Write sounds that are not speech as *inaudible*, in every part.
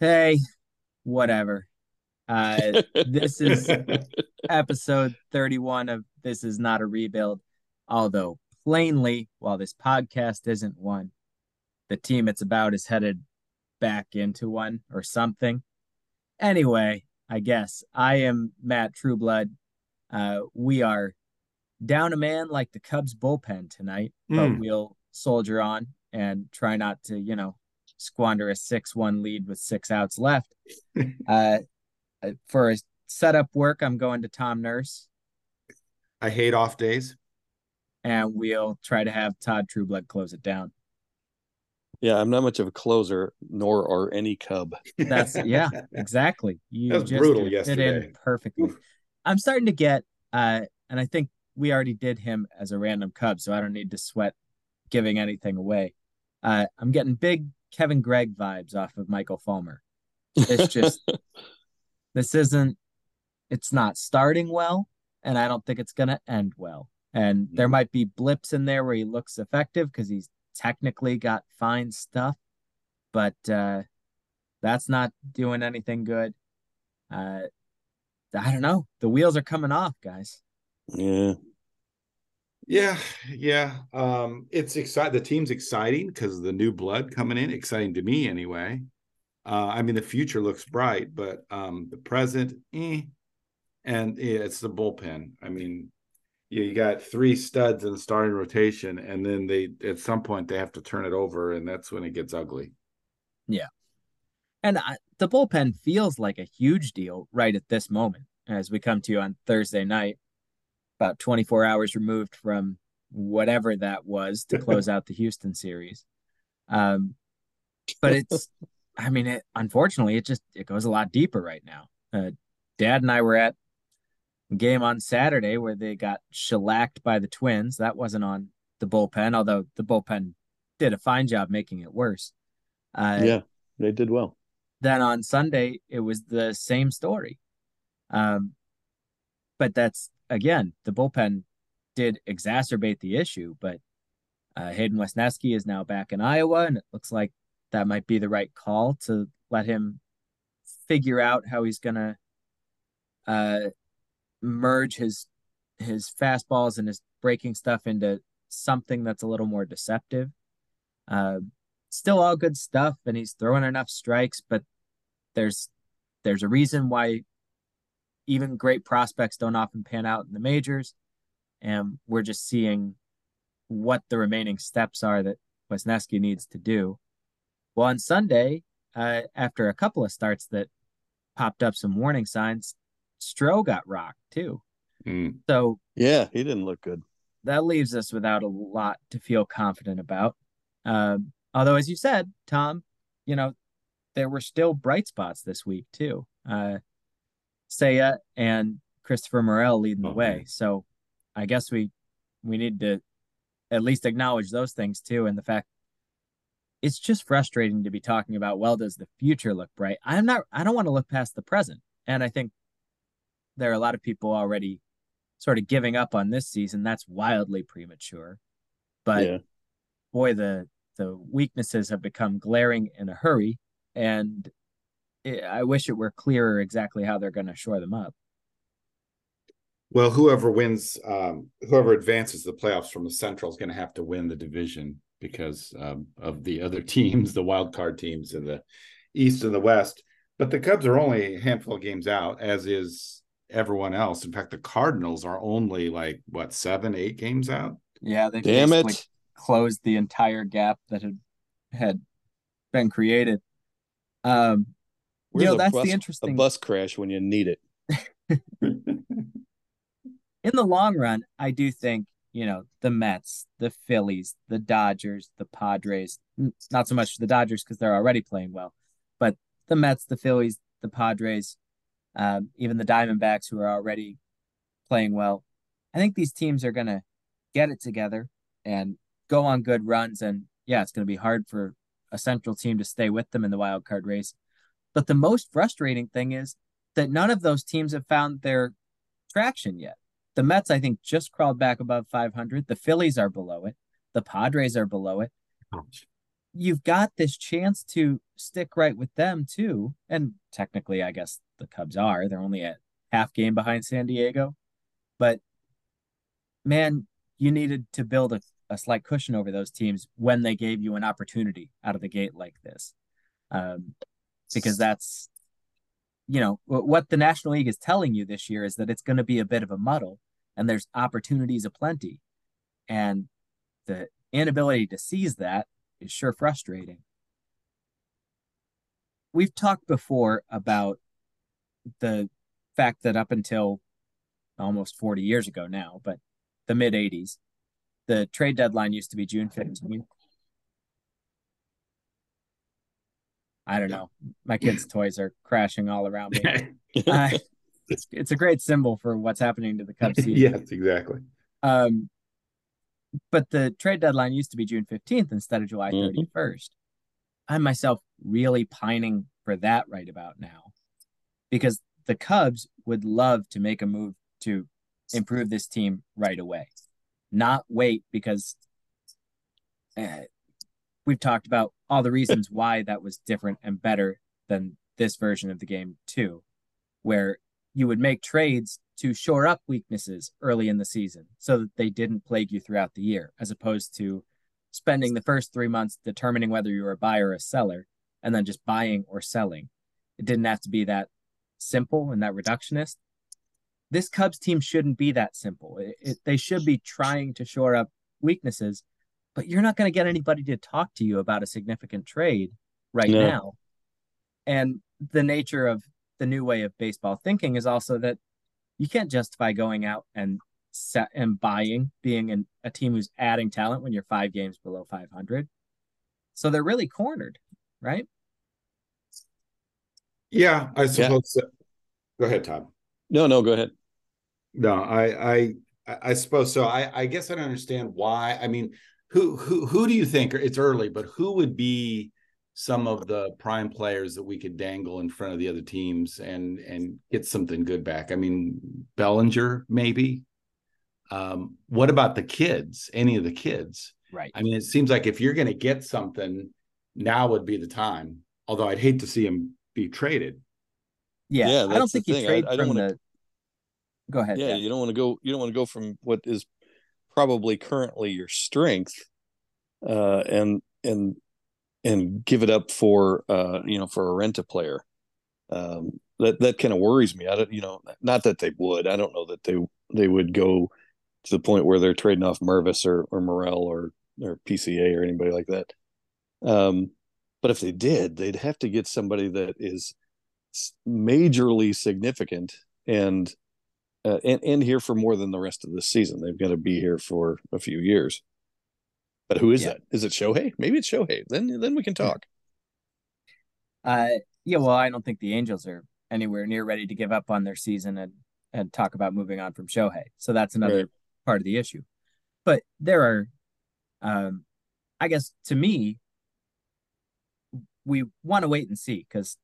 Hey, whatever. Uh, this *laughs* is episode 31 of This Is Not a Rebuild. Although, plainly, while this podcast isn't one, the team it's about is headed back into one or something. Anyway, I guess I am Matt Trueblood. Uh, we are down a man like the Cubs bullpen tonight, but Mm. we'll soldier on and try not to, you know, squander a 6 1 lead with six outs left. *laughs* uh, for his setup work, I'm going to Tom Nurse, I hate off days. and we'll try to have Todd Trueblood close it down. Yeah, I'm not much of a closer, nor are any Cub. That's *laughs* yeah, exactly. You That was just brutal fit yesterday. in perfectly. I'm starting to get uh and I think we already did him as a random Cub, so I don't need to sweat giving anything away. Uh I'm getting big Kevin Gregg vibes off of Michael Fulmer. It's just *laughs* this isn't it's not starting well, and I don't think it's gonna end well. And there Mhm. might be blips in there where he looks effective because he's technically got fine stuff, but uh that's not doing anything good. Uh I don't know. The wheels are coming off, guys. yeah, Yeah, yeah. Um, it's exciting. The team's exciting because of the new blood coming in. Exciting to me, anyway. Uh, I mean, the future looks bright, but um, the present, eh. And yeah, it's the bullpen. I mean, you, you got three studs in the starting rotation, and then they at some point they have to turn it over, and that's when it gets ugly. Yeah, and I, the bullpen feels like a huge deal right at this moment as we come to you on Thursday night, about 24 hours removed from whatever that was to close *laughs* out the Houston series. Um, but it's, I mean, it, unfortunately, it just it goes a lot deeper right now. Uh, Dad and I were at a game on Saturday where they got shellacked by the Twins. That wasn't on the bullpen, although the bullpen did a fine job making it worse. Uh, yeah, they did well. then on Sunday it was the same story. Um, but that's again the bullpen did exacerbate the issue. But uh, Hayden Wesneski is now back in Iowa, and it looks like that might be the right call to let him figure out how he's gonna uh, merge his his fastballs and his breaking stuff into something that's a little more deceptive. Uh, still all good stuff, and he's throwing enough strikes, but there's there's a reason why even great prospects don't often pan out in the majors, and we're just seeing what the remaining steps are that Wesneski needs to do. Well, on Sunday, uh, after a couple of starts that popped up some warning signs, Stroh got rocked too. Mm. So Yeah, he didn't look good. that leaves us without a lot to feel confident about. Um, although, as you said, Tom, you know, there were still bright spots this week too. Uh, Seiya and Christopher Morel leading the Oh, way. man. So I guess we we need to at least acknowledge those things too, and the fact it's just frustrating to be talking about. Well, does the future look bright? I'm not. I don't want to look past the present, and I think there are a lot of people already sort of giving up on this season. That's wildly premature. But yeah, boy, the the weaknesses have become glaring in a hurry, and it, I wish it were clearer exactly how they're going to shore them up. Well, whoever wins, um, whoever advances the playoffs from the Central is going to have to win the division because um, of the other *laughs* teams, the wild card teams in the East and the West. But the Cubs are only a handful of games out, as is everyone else. In fact, the Cardinals are only like what seven, eight games out. Yeah, they damn basically it. closed the entire gap that had had been created. Um, Where's know, a that's the bus- interesting- A bus crash when you need it. *laughs* in the long run, I do think, you know, the Mets, the Phillies, the Dodgers, the Padres, not so much the Dodgers because they're already playing well, but the Mets, the Phillies, the Padres, um, even the Diamondbacks who are already playing well. I think these teams are going to get it together and go on good runs. And yeah, it's going to be hard for a central team to stay with them in the wild card race. But the most frustrating thing is that none of those teams have found their traction yet. The Mets, I think, just crawled back above 500. The Phillies are below it. The Padres are below it. You've got this chance to stick right with them too. And technically, I guess the Cubs are. They're only at half game behind San Diego. But man, you needed to build a, a slight cushion over those teams when they gave you an opportunity out of the gate like this. Um, because that's, you know, what the National League is telling you this year is that it's going to be a bit of a muddle and there's opportunities aplenty. And the inability to seize that is sure frustrating. We've talked before about the fact that up until almost 40 years ago now, but the mid 80s, the trade deadline used to be June 15th. I don't know. My kids' toys are crashing all around me. *laughs* it's, it's a great symbol for what's happening to the Cubs *laughs* season. yes, exactly. Um, but the trade deadline used to be June 15th instead of July 31st. Mm-hmm. I'm myself really pining for that right about now because the Cubs would love to make a move to improve this team right away, not wait because uh, we've talked about all the reasons why that was different and better than this version of the game, too, where you would make trades to shore up weaknesses early in the season so that they didn't plague you throughout the year, as opposed to spending the first three months determining whether you were a buyer or a seller and then just buying or selling. It didn't have to be that simple and that reductionist. This Cubs team shouldn't be that simple. It, it, they should be trying to shore up weaknesses, but you're not going to get anybody to talk to you about a significant trade right no. now. And the nature of the new way of baseball thinking is also that you can't justify going out and set and buying being an, a team who's adding talent when you're five games below 500. So they're really cornered, right? Yeah, I suppose. Yeah. So. Go ahead, Tom. No, no, go ahead. No, I, I, I suppose so. I, I guess I don't understand why. I mean, who, who, who do you think? It's early, but who would be some of the prime players that we could dangle in front of the other teams and and get something good back. I mean, Bellinger maybe. Um, what about the kids? Any of the kids? Right. I mean, it seems like if you're going to get something, now would be the time. Although I'd hate to see him be traded. Yeah, yeah I don't think you trade I, I from wanna, the. Go ahead. Yeah, yeah, you don't want to go. You don't want to go from what is probably currently your strength, uh, and and and give it up for uh, you know for a rent a player. Um, that that kind of worries me. I don't you know not that they would. I don't know that they they would go to the point where they're trading off Mervis or or Morel or or PCA or anybody like that. Um, but if they did, they'd have to get somebody that is majorly significant and uh, and and here for more than the rest of the season. They've got to be here for a few years. But who is yeah. that? Is it Shohei? Maybe it's Shohei. Then then we can talk. Uh yeah, well, I don't think the Angels are anywhere near ready to give up on their season and and talk about moving on from Shohei. So that's another right. part of the issue. But there are um I guess to me we want to wait and see because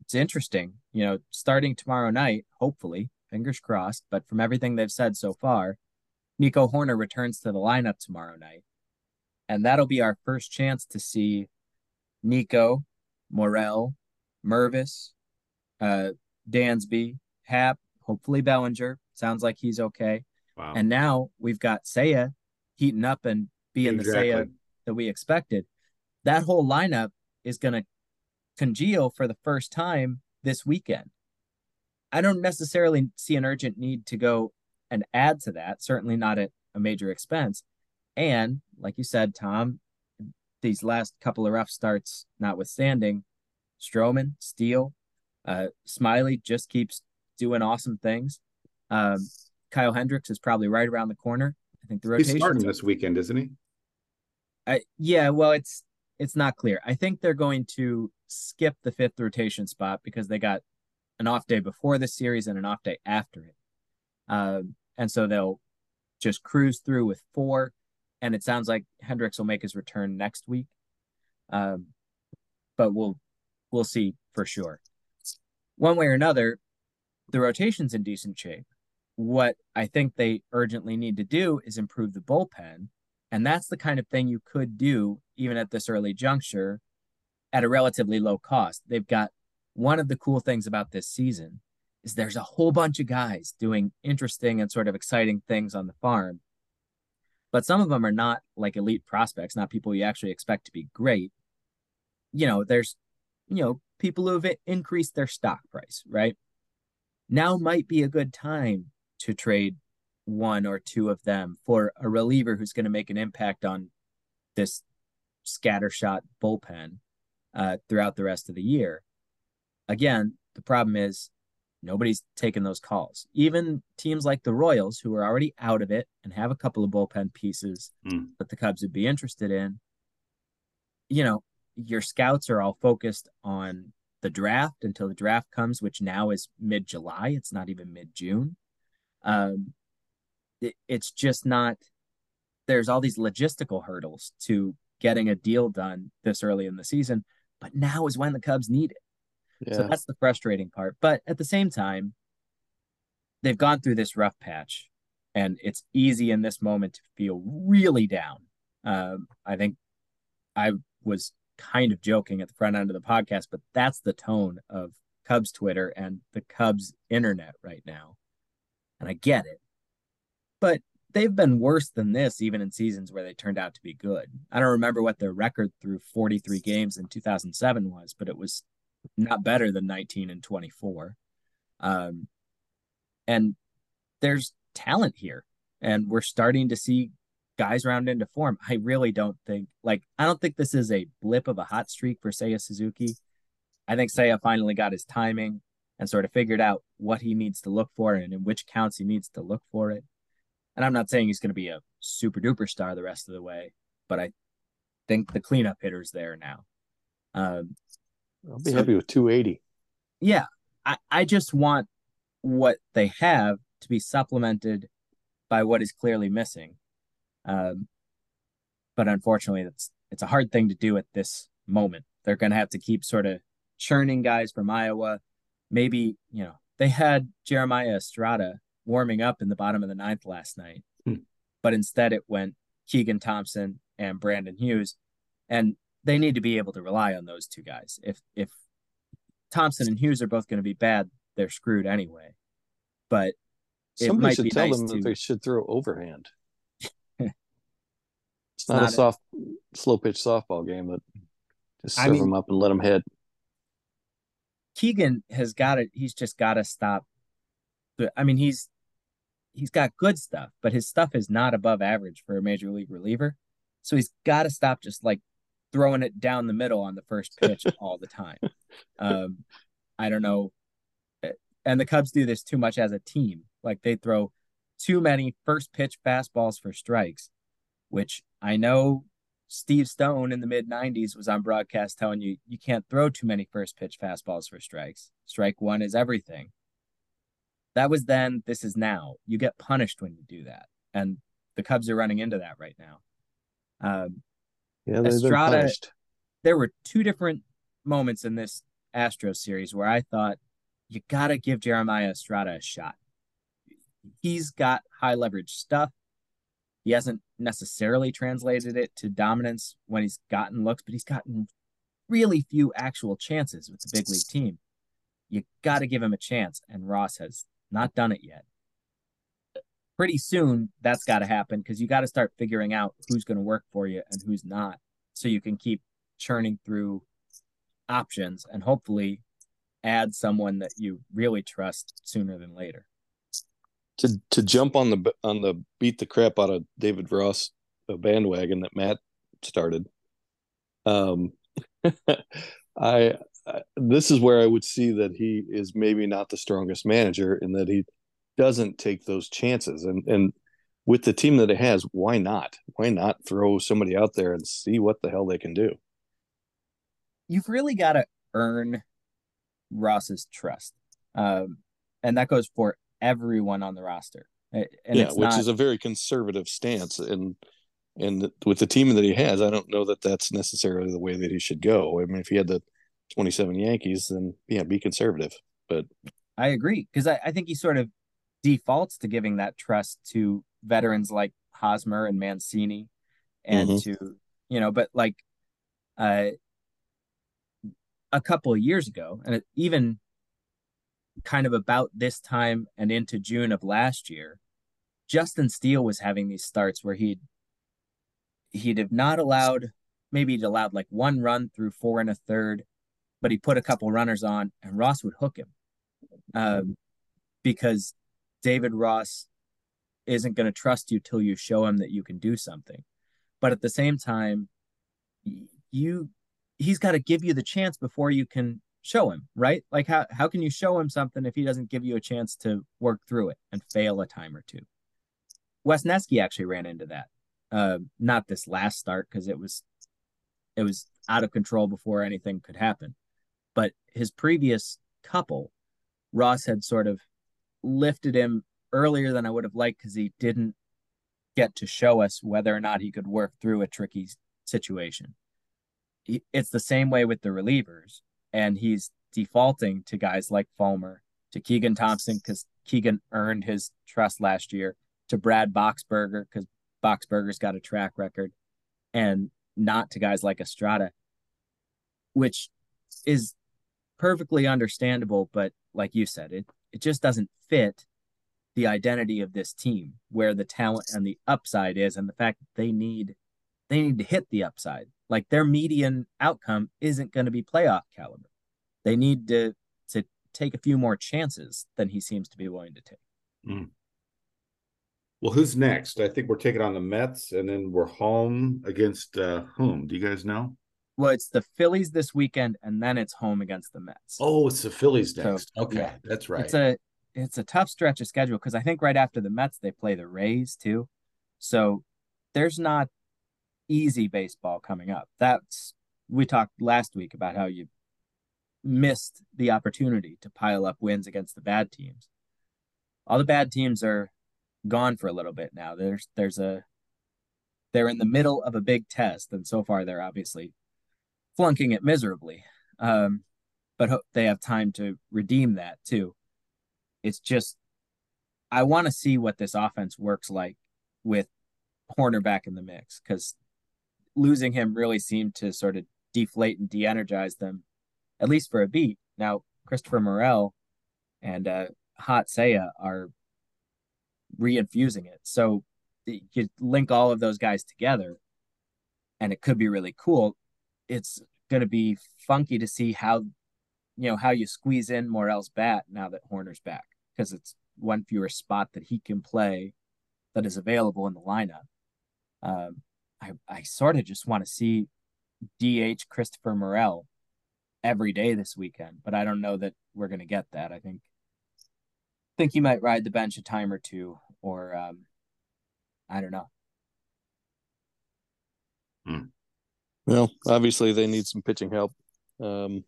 it's interesting, you know, starting tomorrow night, hopefully, fingers crossed, but from everything they've said so far, Nico Hoerner returns to the lineup tomorrow night. And that'll be our first chance to see Nico, Morel, Mervis, uh, Dansby, Hap, hopefully Bellinger. Sounds like he's okay. Wow. And now we've got Seiya heating up and being exactly. the Seiya that we expected. That whole lineup is going to congeal for the first time this weekend. I don't necessarily see an urgent need to go and add to that, certainly not at a major expense. And like you said, Tom, these last couple of rough starts notwithstanding, Stroman, Steele, uh, Smyly just keeps doing awesome things. Um, Kyle Hendricks is probably right around the corner. I think the rotation. He's starting this weekend, isn't he? I, yeah, well, it's it's not clear. I think they're going to skip the fifth rotation spot because they got an off day before the series and an off day after it, um, and so they'll just cruise through with four, and it sounds like Hendricks will make his return next week. Um, but we'll we'll see for sure. One way or another, the rotation's in decent shape. What I think they urgently need to do is improve the bullpen. And that's the kind of thing you could do even at this early juncture at a relatively low cost. They've got one of the cool things about this season is there's a whole bunch of guys doing interesting and sort of exciting things on the farm. But some of them are not like elite prospects, not people you actually expect to be great. You know, there's, you know, people who have increased their stock price, right? Now might be a good time to trade one or two of them for a reliever who's going to make an impact on this scattershot bullpen uh, throughout the rest of the year. Again, the problem is nobody's taking those calls. Even teams like the Royals, who are already out of it and have a couple of bullpen pieces mm. that the Cubs would be interested in, you know, your scouts are all focused on the draft until the draft comes, which now is mid July. It's not even mid June. Um, it, it's just not, there's all these logistical hurdles to getting a deal done this early in the season, but now is when the Cubs need it. Yeah. So that's the frustrating part. But at the same time, they've gone through this rough patch, and it's easy in this moment to feel really down. Um, I think I was kind of joking at the front end of the podcast, but that's the tone of Cubs Twitter and the Cubs internet right now. And I get it. But they've been worse than this even in seasons where they turned out to be good. I don't remember what their record through 43 games in 2007 was, but it was not better than 19 and 24. Um, and there's talent here, and we're starting to see guys round into form. I really don't think, like, I don't think this is a blip of a hot streak for Seiya Suzuki. I think Seiya finally got his timing and sort of figured out what he needs to look for and in which counts he needs to look for it. And I'm not saying he's going to be a super duper star the rest of the way, but I think the cleanup hitter's there now. Um, I'll be so, happy with 280. Yeah. I, I just want what they have to be supplemented by what is clearly missing. Um, but unfortunately, it's it's a hard thing to do at this moment. They're going to have to keep sort of churning guys from Iowa. Maybe you know they had Jeremiah Estrada warming up in the bottom of the ninth last night, hmm. but instead it went Keegan Thompson and Brandon Hughes, and they need to be able to rely on those two guys. If if Thompson and Hughes are both going to be bad, they're screwed anyway. But somebody should tell nice them to... that they should throw overhand. *laughs* it's not, not, a soft, slow pitch softball game, but just serve I mean, them up and let them hit. Keegan has got it. He's just got to stop. I mean, he's he's got good stuff, but his stuff is not above average for a major league reliever. So he's got to stop just like throwing it down the middle on the first pitch *laughs* all the time. Um, I don't know. And the Cubs do this too much as a team. Like they throw too many first pitch fastballs for strikes, which I know Steve Stone in the mid 90s was on broadcast telling you you can't throw too many first pitch fastballs for strikes. Strike one is everything. That was then, this is now. You get punished when you do that. And the Cubs are running into that right now. Um, yeah, Estrada. There were two different moments in this Astro series where I thought you got to give Jeremiah Estrada a shot. He's got high leverage stuff. He hasn't necessarily translated it to dominance when he's gotten looks, but he's gotten really few actual chances with the big league team. You got to give him a chance, and Ross has not done it yet. Pretty soon, that's got to happen because you got to start figuring out who's going to work for you and who's not, so you can keep churning through options and hopefully add someone that you really trust sooner than later. To to jump on the on the beat the crap out of David Ross bandwagon that Matt started. Um, *laughs* I, I this is where I would see that he is maybe not the strongest manager in that he doesn't take those chances and and with the team that it has, why not? Why not throw somebody out there and see what the hell they can do? You've really got to earn Ross's trust. Um, and that goes for everyone on the roster. And yeah, which not... is a very conservative stance. And and with the team that he has, I don't know that that's necessarily the way that he should go. I mean, if he had the 27 Yankees, then yeah, be conservative. But I agree because I, I think he sort of defaults to giving that trust to veterans like Hosmer and Mancini, and mm-hmm. to you know, but like, uh, a couple of years ago, and even kind of about this time and into June of last year, Justin Steele was having these starts where he'd he'd have not allowed maybe he'd allowed like one run through four and a third, but he put a couple runners on and Ross would hook him. Um, because David Ross isn't going to trust you till you show him that you can do something. But at the same time, you he's got to give you the chance before you can show him, right? Like how how can you show him something if he doesn't give you a chance to work through it and fail a time or two? Wesneski actually ran into that. Uh, not this last start because it was it was out of control before anything could happen. But his previous couple, Ross had sort of lifted him earlier than I would have liked because he didn't get to show us whether or not he could work through a tricky situation. He, it's the same way with the relievers, and he's defaulting to guys like Fulmer, to Keegan Thompson because Keegan earned his trust last year, to Brad Boxberger because Boxberger's got a track record, and not to guys like Estrada, which is perfectly understandable. But like you said, it it just doesn't fit the identity of this team where the talent and the upside is and the fact that they need they need to hit the upside like their median outcome isn't going to be playoff caliber they need to to take a few more chances than he seems to be willing to take mm. well who's next i think we're taking on the mets and then we're home against uh whom do you guys know well, it's the Phillies this weekend, and then it's home against the Mets. Oh, it's the Phillies next. So, okay, yeah, that's right. It's a it's a tough stretch of schedule because I think right after the Mets they play the Rays too, so there's not easy baseball coming up. That's we talked last week about how you missed the opportunity to pile up wins against the bad teams. All the bad teams are gone for a little bit now. There's there's a they're in the middle of a big test, and so far they're obviously flunking it miserably. Um, but ho- they have time to redeem that too. It's just, I want to see what this offense works like with Hoerner back in the mix because losing him really seemed to sort of deflate and de-energize them, at least for a beat. Now Christopher Morel and uh, Hot Seiya are reinfusing it, so you link all of those guys together, and it could be really cool it's going to be funky to see how you know how you squeeze in Morel's bat now that Hoerner's back because it's one fewer spot that he can play that is available in the lineup. Um, I I sort of just want to see DH Christopher Morel every day this weekend, but I don't know that we're going to get that. I think think he might ride the bench a time or two, or um, I don't know. Hmm. Well, obviously they need some pitching help. Um,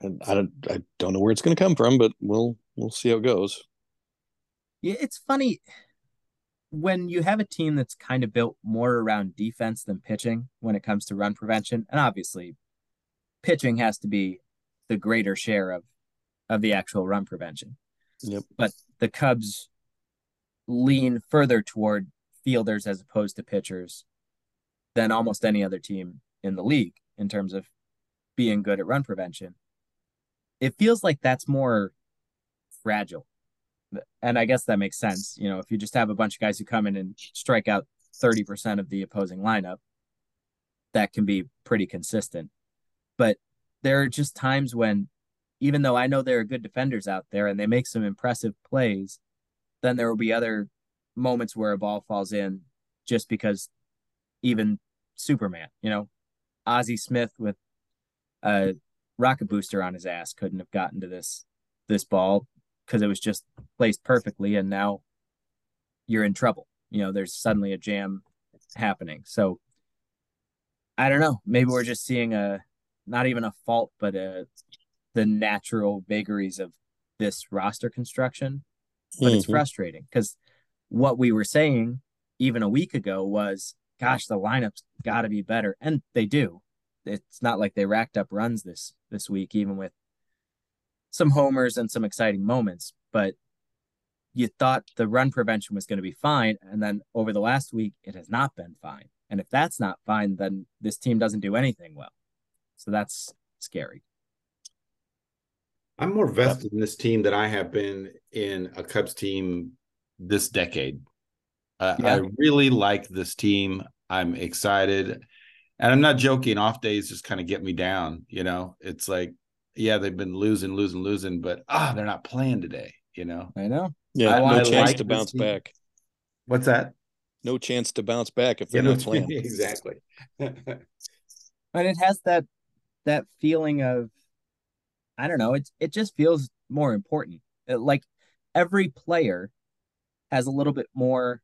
and I don't I don't know where it's going to come from, but we'll we'll see how it goes. Yeah, it's funny when you have a team that's kind of built more around defense than pitching when it comes to run prevention, and obviously pitching has to be the greater share of of the actual run prevention. Yep. But the Cubs lean further toward fielders as opposed to pitchers than almost any other team in the league in terms of being good at run prevention. It feels like that's more fragile. And I guess that makes sense. You know, if you just have a bunch of guys who come in and strike out 30% of the opposing lineup, that can be pretty consistent. But there are just times when, even though I know there are good defenders out there and they make some impressive plays, then there will be other moments where a ball falls in just because even Superman. You know, Ozzie Smith with a rocket booster on his ass couldn't have gotten to this this ball because it was just placed perfectly, and now you're in trouble. You know, there's suddenly a jam happening. So I don't know. Maybe we're just seeing a not even a fault, but a the natural vagaries of this roster construction but mm-hmm. it's frustrating because what we were saying even a week ago was, gosh, the lineup's got to be better, and they do. It's not like they racked up runs this this week, even with some homers and some exciting moments. But you thought the run prevention was going to be fine, and then over the last week, it has not been fine. And if that's not fine, then this team doesn't do anything well. So that's scary. I'm more vested in this team than I have been in a Cubs team this decade. Uh, yeah. I really like this team. I'm excited. And I'm not joking. Off days just kind of get me down. You know, it's like, yeah, they've been losing, losing, losing, but ah, they're not playing today. You know, I know. Yeah, I, no I chance like to bounce back. What's that? No chance to bounce back if they're yeah, not playing. *laughs* Exactly. *laughs* and it has that that feeling of I don't know, it it just feels more important. It, like every player has a little bit more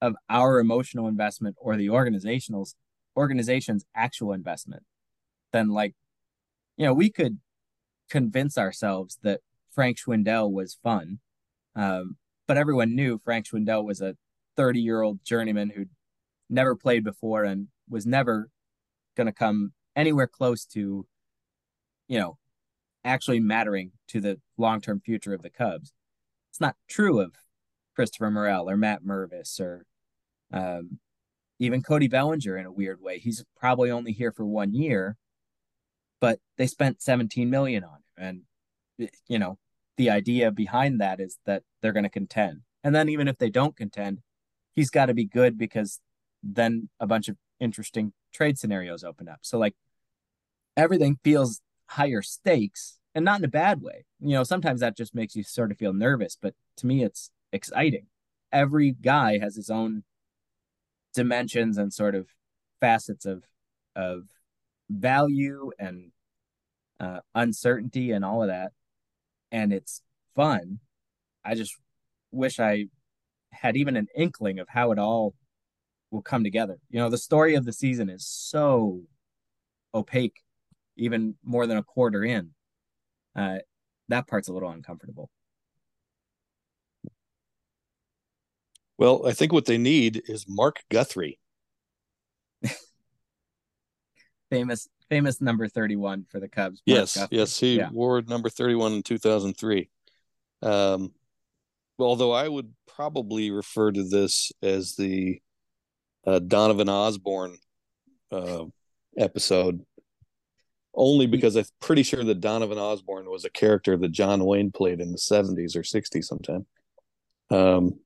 of our emotional investment or the organizational's organization's actual investment then like you know, we could convince ourselves that Frank Schwindel was fun. Um, but everyone knew Frank Schwindel was a 30 year old journeyman who'd never played before and was never going to come anywhere close to, you know, actually mattering to the long term future of the Cubs. It's not true of Christopher Morel or Matt Mervis or um, even Cody Bellinger in a weird way. He's probably only here for one year, but they spent 17 million on him. And, you know, the idea behind that is that they're going to contend. And then even if they don't contend, he's got to be good because then a bunch of interesting trade scenarios open up. So like everything feels higher stakes and not in a bad way. You know, sometimes that just makes you sort of feel nervous, but to me it's exciting. Every guy has his own dimensions and sort of facets of of value and uh, uncertainty and all of that and it's fun i just wish i had even an inkling of how it all will come together. You know, the story of the season is so opaque, even more than a quarter in. Uh, that part's a little uncomfortable. Well, I think what they need is Mark Guthrie. *laughs* famous famous number 31 for the Cubs. Mark yes, Guthrie. yes, he yeah. wore number 31 in 2003. Um, although I would probably refer to this as the uh, Donovan Osborne uh, episode, only because I'm pretty sure that Donovan Osborne was a character that John Wayne played in the 70s or 60s sometime. Um,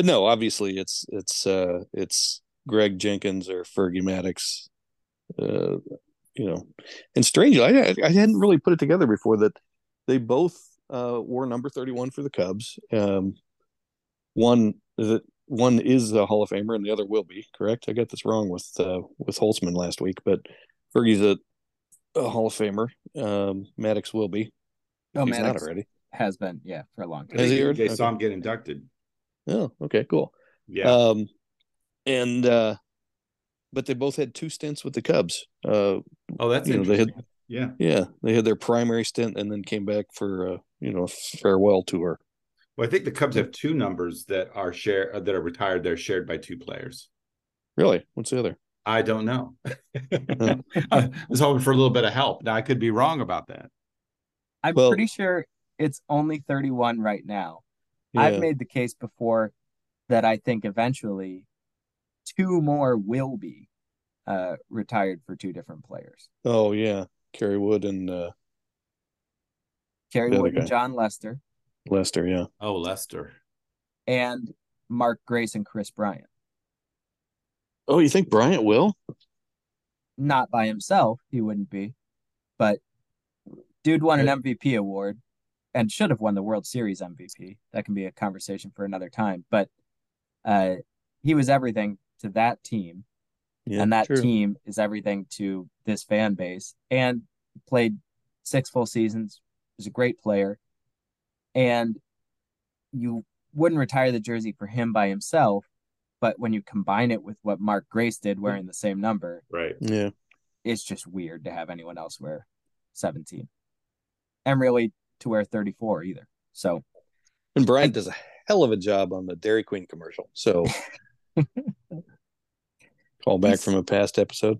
but no, obviously it's it's uh, it's Greg Jenkins or Fergie Maddux, Uh, you know, and strangely, I, I hadn't really put it together before that they both uh, wore number 31 for the Cubs. Um, one that one is a Hall of Famer and the other will be. Correct? I got this wrong with uh, with Holtzman last week, but Fergie's a, a Hall of Famer. Um, Maddux will be. Oh, He's Maddux not already. Has been, yeah, for a long time. Has he They okay. saw him get inducted. Oh, okay, cool. Yeah. Um, and uh, but they both had two stints with the Cubs. Uh, oh, that's you know they had yeah yeah they had their primary stint and then came back for uh, you know a farewell tour. Well, I think the Cubs have two numbers that are share uh, that are retired. They're shared by two players. Really? What's the other? I don't know. *laughs* I was hoping for a little bit of help. Now I could be wrong about that. I'm well, pretty sure it's only 31 right now. Yeah. I've made the case before that I think eventually two more will be uh, retired for two different players. Oh yeah, Kerry Wood and uh, Kerry Wood and Jon Lester. Lester, yeah. Oh, Lester. And Mark Grace and Kris Bryant. Oh, you think Bryant will? Not by himself, he wouldn't be. But dude won an MVP award and should have won the World Series MVP. That can be a conversation for another time. But uh, he was everything to that team. Yeah, and that true. team is everything to this fan base. And played six full seasons, was a great player. And you wouldn't retire the jersey for him by himself, but when you combine it with what Mark Grace did wearing the same number, right? Yeah. It's just weird to have anyone else wear 17. And really to wear 34 either. So And Bryant does a hell of a job on the Dairy Queen commercial. So *laughs* call back He's- from a past episode.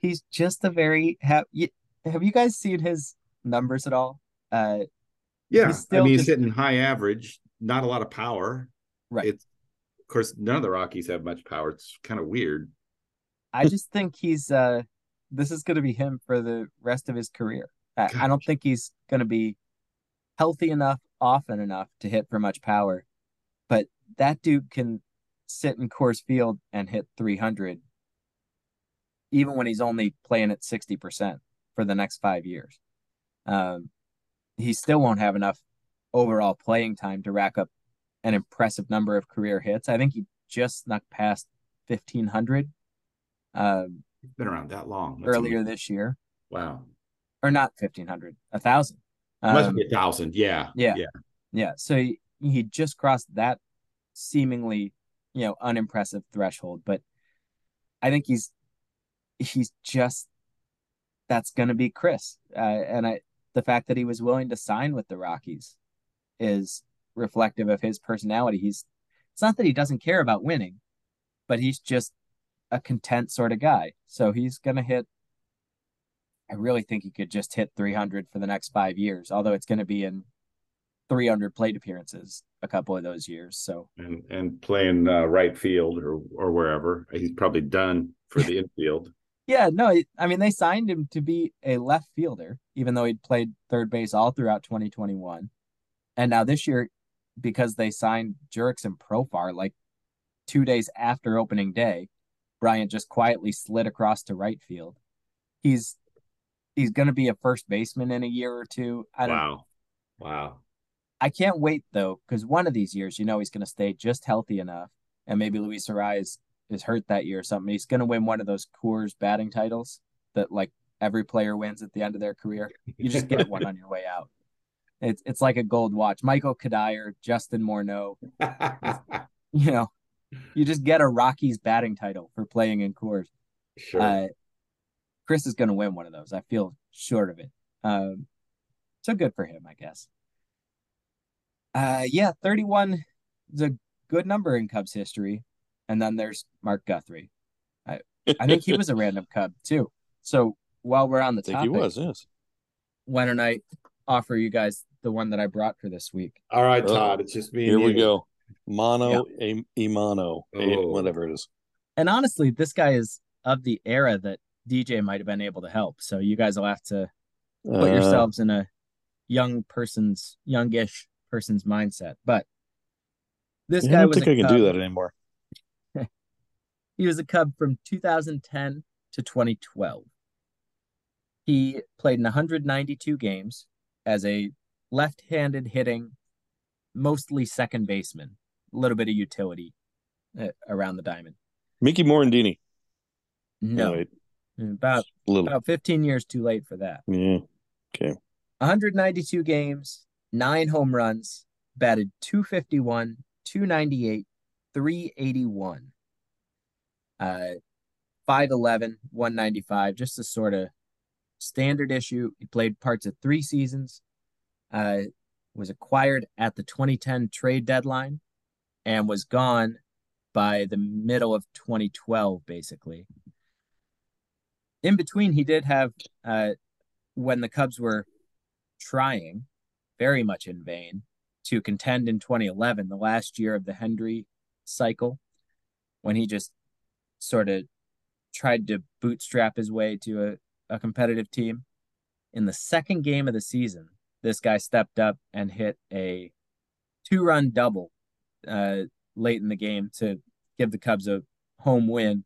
He's just a very have you, have you guys seen his numbers at all? Uh Yeah, He's I still mean, he's hitting high average, not a lot of power. Right. It's of course none of the Rockies have much power. It's kind of weird. I just think he's uh this is going to be him for the rest of his career. I, I don't think he's going to be healthy enough often enough to hit for much power. But that dude can sit in Coors Field and hit 300 even when he's only playing at 60% for the next 5 years. Um he still won't have enough overall playing time to rack up an impressive number of career hits. I think he just snuck past 1500 um, been around that long. That's earlier amazing. this year, Wow. or not 1500, a thousand. Must Um, be a thousand. Yeah. yeah. Yeah. yeah. So he, he just crossed that seemingly, you know, unimpressive threshold. But I think he's, he's just, that's going to be Kris. Uh, and I, the fact that he was willing to sign with the Rockies is reflective of his personality. He's, it's not that he doesn't care about winning, but he's just a content sort of guy. So he's going to hit. I really think he could just hit 300 for the next five years, although it's going to be in 300 plate appearances a couple of those years. So And and playing uh, right field or or wherever. He's probably done for the infield. *laughs* yeah, no, I mean they signed him to be a left fielder, even though he'd played third base all throughout 2021, and now this year, because they signed Jurickson and Profar like two days after opening day, Bryant just quietly slid across to right field. He's he's going to be a first baseman in a year or two. I don't Wow. Wow. I can't wait though, because one of these years, you know, he's going to stay just healthy enough, and maybe Luis Arraez is hurt that year or something. He's going to win one of those Coors batting titles that like every player wins at the end of their career. You just get one on your way out. *laughs* It's it's like a gold watch. Michael Cuddyer, Justin Morneau, *laughs* you know, you just get a Rockies batting title for playing in Coors. sure. Uh, Kris is going to win one of those. I feel short of it. Um, so good for him, I guess. Uh, yeah, 31 is a good number in Cubs history. And then there's Mark Guthrie. I, I think he was a *laughs* random Cub too. So while we're on the I think topic, he was, yes. why don't I offer you guys the one that I brought for this week? All right, Oh, Todd. It's just me. Here and we you. go. Mono, a, Imano, a- Oh. whatever it is. And honestly, this guy is of the era that DJ might have been able to help. So you guys will have to put Uh, yourselves in a young person's youngish person's mindset. But this yeah, I guy don't was think a I can Cub. do that anymore. *laughs* He was a Cub from 2010 to 2012. He played in 192 games as a left-handed hitting, mostly second baseman. A little bit of utility uh, around the diamond. Mickey Morandini. No, wait, about little. about 15 years too late for that. Yeah. Okay. 192 games, nine home runs, batted 251, 298, 381. Uh 5'11, 195, just a sort of standard issue. He played parts of three seasons. Uh was acquired at the 2010 trade deadline and was gone by the middle of 2012 basically. In between he did have uh when the Cubs were trying very much in vain to contend in 2011, the last year of the Hendry cycle, when he just sort of tried to bootstrap his way to a, a competitive team. In the second game of the season, this guy stepped up and hit a two run double uh, late in the game to give the Cubs a home win.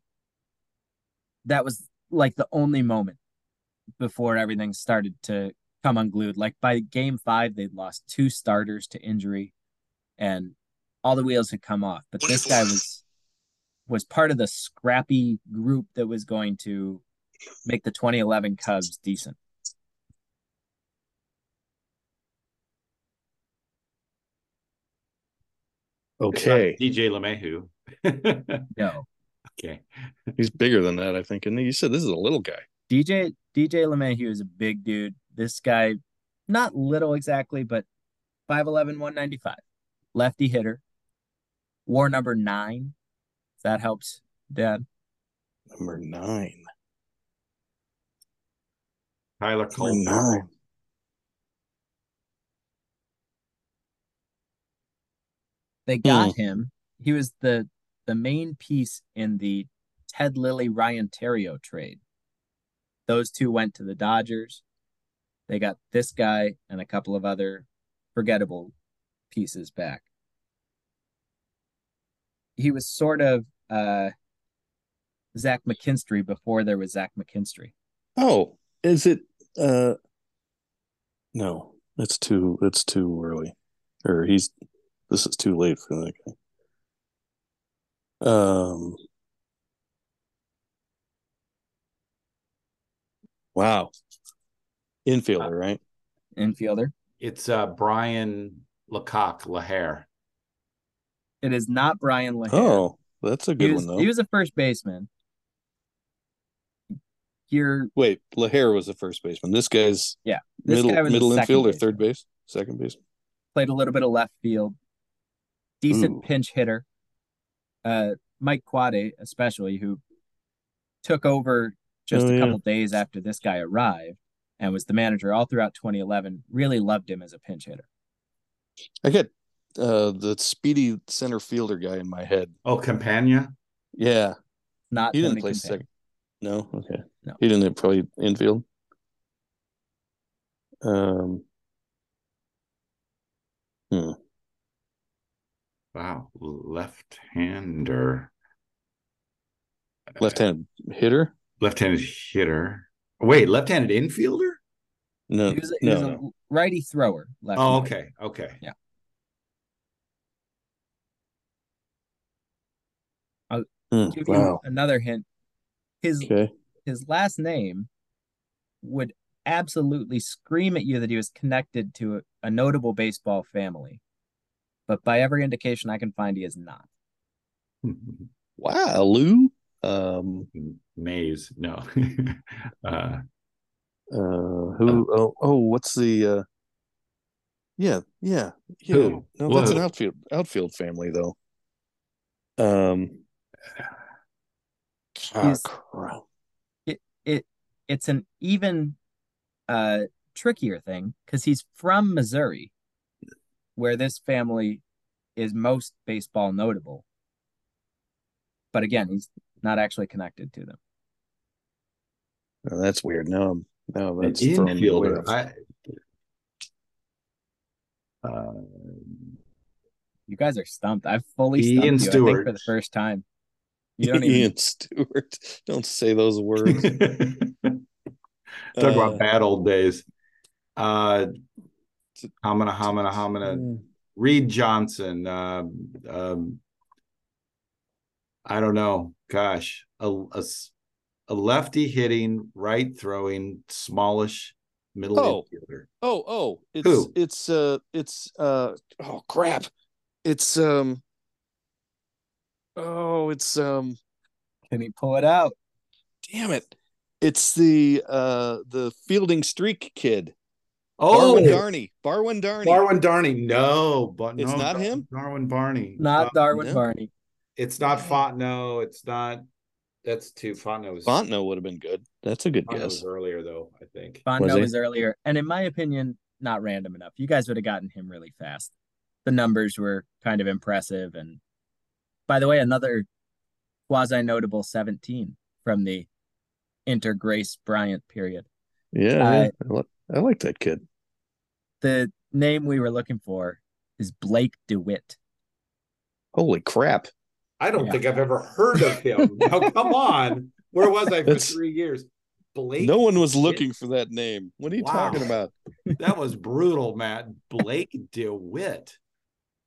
That was like the only moment before everything started to come unglued. Like by game five, they'd lost two starters to injury and all the wheels had come off. But this guy was was part of the scrappy group that was going to make the 2011 Cubs decent. Okay. DJ LeMahieu. *laughs* No. Okay. He's bigger than that, I think. And you said this is a little guy. DJ DJ LeMahieu is a big dude. This guy, not little exactly, but 5'11, 195. lefty hitter. War number nine. If that helps, Dad. Number nine. Tyler Number Cole. nine. They got hmm. him. He was the the main piece in the Ted Lilly Ryan Theriot trade. Those two went to the Dodgers. They got this guy and a couple of other forgettable pieces back. He was sort of uh Zach McKinstry before there was Zach McKinstry. Oh, is it? Uh, no, it's too. It's too early. Or he's. This is too late for that guy. Um. Wow. Infielder, right? Infielder. It's uh, Brian Lecoq LaHair. It is not Brian LaHair. Oh, that's a he good was, one though. he was a first baseman. You're Wait, LaHair was the first baseman. This guy's this middle guy was middle second infield or third base, second base. played a little bit of left field. Decent Ooh. pinch hitter. Uh, Mike Quade, especially, who took over just Oh, a yeah. couple days after this guy arrived and was the manager all throughout 2011, really loved him as a pinch hitter. I got uh the speedy center fielder guy in my head. Oh, Campana. Yeah, Not he didn't play Campana. second. No, okay. No. He didn't play infield. Um. Hmm. Wow, left-hander, Left-handed hitter? left-handed hitter. Wait, left-handed infielder? No, He was, he no, was a no. righty thrower. left Oh, okay, okay. Yeah. Hmm, Give you wow. another hint. His Okay. his last name would absolutely scream at you that he was connected to a, a notable baseball family. But by every indication I can find, he is not. *laughs* Wow, Lou. Um. Maze, no. *laughs* uh, Uh. Who? Oh. Oh. What's the? uh Yeah. Yeah. Yeah. Who? No, that's an outfield outfield family though. Um. Ah, He's- crap. It it's an even uh trickier thing because he's from Missouri, where this family is most baseball notable. But again, he's not actually connected to them. Oh, that's weird. No, I'm- now an that's throwing me away. infielder. I, uh, You guys are stumped. I've fully Ian stumped you, I think, for the first time. *laughs* You don't even Ian Stewart. *laughs* Don't say those words. *laughs* Talk Uh, about bad old days. Uh, homina, homina, homina. mm, Reed Johnson. Um, um, I don't know. Gosh, a a lefty hitting, right throwing, smallish middle Oh. infielder. Oh, oh, it's Who? it's uh it's uh oh crap. It's um oh it's um Can he pull it out? damn it. It's the uh the fielding streak kid. Oh, Barwin Darney. Barwin Darney. Darwin Darney. No, but It's not Dar- him? Darwin Barney. Not Darwin no. Barney. It's not Font. No, it's not. That's too Fontenot was. Fontenot would have been good. That's a good Fontenot was guess. earlier though. I think. Was Bondo was earlier, and in my opinion, not random enough. You guys would have gotten him really fast. The numbers were kind of impressive, and by the way, another quasi notable 17 from the Inter Grace Bryant period. Yeah, Uh. I, I like that kid. The name we were looking for is Blake DeWitt. Holy crap. I don't Yeah. think I've ever heard of him. *laughs* now, come on. Where was I for That's- three years? Blake. no one was DeWitt? looking for that name. What are you Wow. talking about? That was brutal, Matt. Blake DeWitt.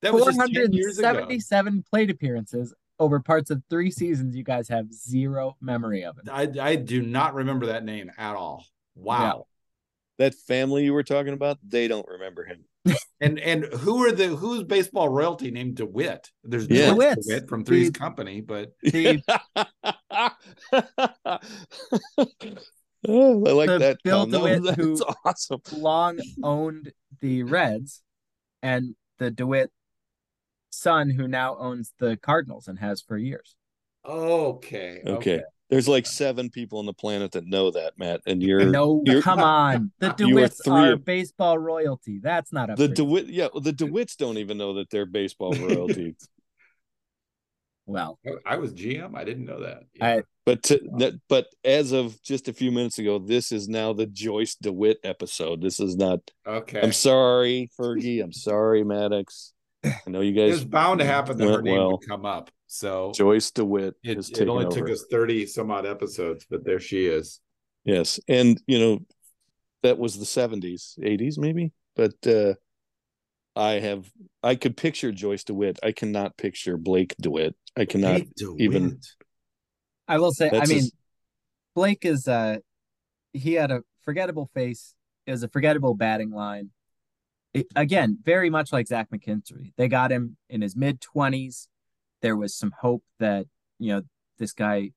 That was just 10 years ago. 477 plate appearances over parts of three seasons. You guys have zero memory of him. I, I do not remember that name at all. Wow. That family you were talking about, they don't remember him. And and who are the who's baseball royalty named DeWitt? There's Yeah. George DeWitt's. DeWitt from Three's The- Company, but *laughs* The, Oh, *laughs* I like The that. Bill Tom. No, *laughs* DeWitt that's who- awesome. long owned the Reds, and the DeWitt son who now owns the Cardinals and has for years. Okay. Okay. Okay. There's like seven people on the planet that know that, Matt, and you're No, you're- come on. *laughs* The You are DeWitts are baseball royalty. That's not a the DeWitt. Yeah, the DeWitts don't even know that they're baseball *laughs* royalty. well. I was GM. I didn't know that. I- But to, that, but as of just a few minutes ago, this is now the Joyce DeWitt episode. This is not. okay. I'm sorry, Fergie. I'm sorry, Maddux. I know you guys. It's bound to happen that her went name well. would come up. So Joyce DeWitt it, is it only over. took us 30 some odd episodes, but there she is. Yes, and you know that was the 70s, 80s, maybe. But uh I have I could picture Joyce DeWitt. I cannot picture Blake DeWitt. I cannot. DeWitt. even- I will say, I mean, his- Blake is uh he had a forgettable face. It was a forgettable batting line. It- again, very much like Zach McKinstry. They got him in his mid twenties. There was some hope that, you know, this guy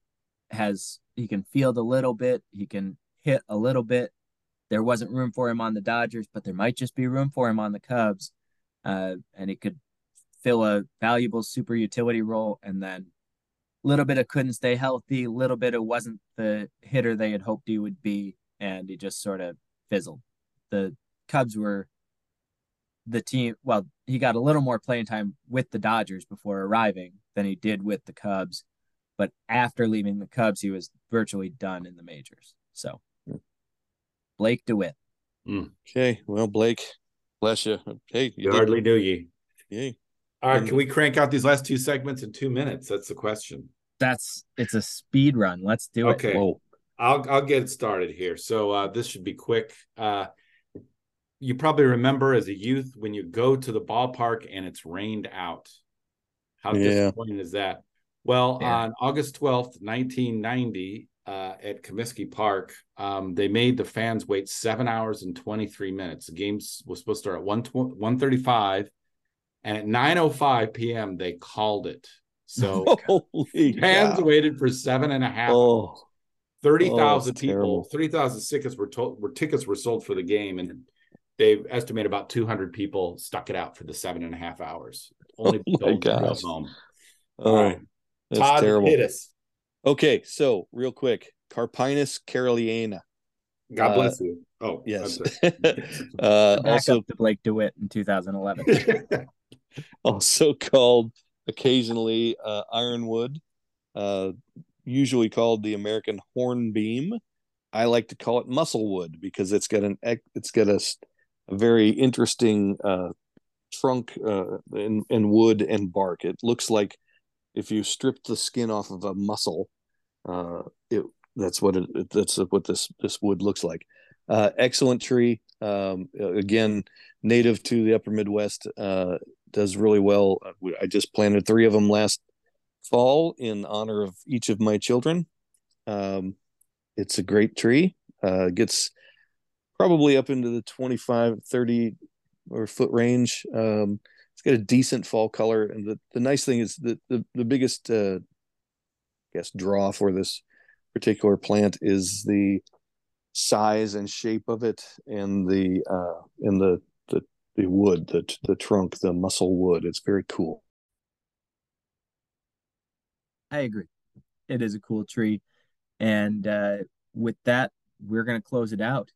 has he can field a little bit, he can hit a little bit. There wasn't room for him on the Dodgers, but there might just be room for him on the Cubs. Uh, and he could fill a valuable super utility role and then a little bit of couldn't stay healthy, a little bit of wasn't the hitter they had hoped he would be, and he just sort of fizzled. The Cubs were the team. Well, he got a little more playing time with the Dodgers before arriving than he did with the Cubs, but after leaving the Cubs, he was virtually done in the majors. So, Blake DeWitt. Okay, well, Blake, bless you. Hey, you You hardly knew ye. Yay. All right, And- can we crank out these last two segments in two minutes? That's the question. That's it's a speed run. Let's do it. Okay. Whoa. I'll I'll get started here. So uh, this should be quick. Uh, you probably remember as a youth when you go to the ballpark and it's rained out. How Yeah. disappointing is that? Well, Yeah. on August twelfth, nineteen ninety, uh, at Comiskey Park, um, they made the fans wait seven hours and twenty three minutes. The game was supposed to start at one one thirty five, and at nine oh five p.m. they called it. So *laughs* Holy fans cow. waited for seven and a half Oh, Thirty Oh, thousand it's people, terrible. three thousand tickets were told were tickets were sold for the game, and they estimate about two hundred people stuck it out for the seven and a half hours. *laughs* Only Oh my sold to go gosh. home. oh, All right. that's Todd terrible. hit us. Okay, so real quick, Carpinus caroliniana. God Uh, bless you. Oh Yes. *laughs* Uh, also, up to Blake DeWitt in 2011. sorry. *laughs* also called occasionally uh, ironwood, uh, usually called the American hornbeam. I like to call it musclewood because it's got an it's got a, s- a very interesting uh, trunk uh, and, wood and bark. It looks like if you stripped the skin off of a muscle, uh, it that's what it that's what this this wood looks like. Uh, excellent tree. Um, again, native to the Upper Midwest. Uh, does really well. Uh, I just planted three of them last fall in honor of each of my children. Um, it's a great tree. Uh, gets probably up into the 25, 30 or foot range. Um, it's got a decent fall color. And the, the nice thing is that the, the biggest, uh, I guess, draw for this particular plant is the size and shape of it and the, uh, and the, the, the wood, the, the trunk, the muscle wood. It's very cool. I agree. It is a cool tree. And uh, with that, we're going to close it out.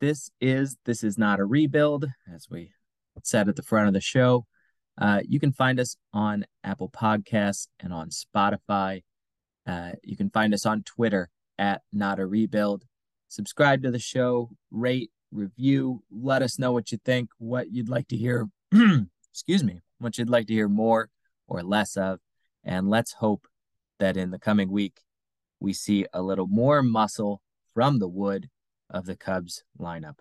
This is This Is Not a Rebuild, as we said at the front of the show. Uh, you can find us on Apple Podcasts and on Spotify. Uh, you can find us on Twitter at Not a Rebuild. Subscribe to the show, rate, review, let us know what you think, what you'd like to hear. *clears throat* excuse me, what you'd like to hear more or less of. And let's hope that in the coming week, we see a little more muscle from the wood of the Cubs lineup.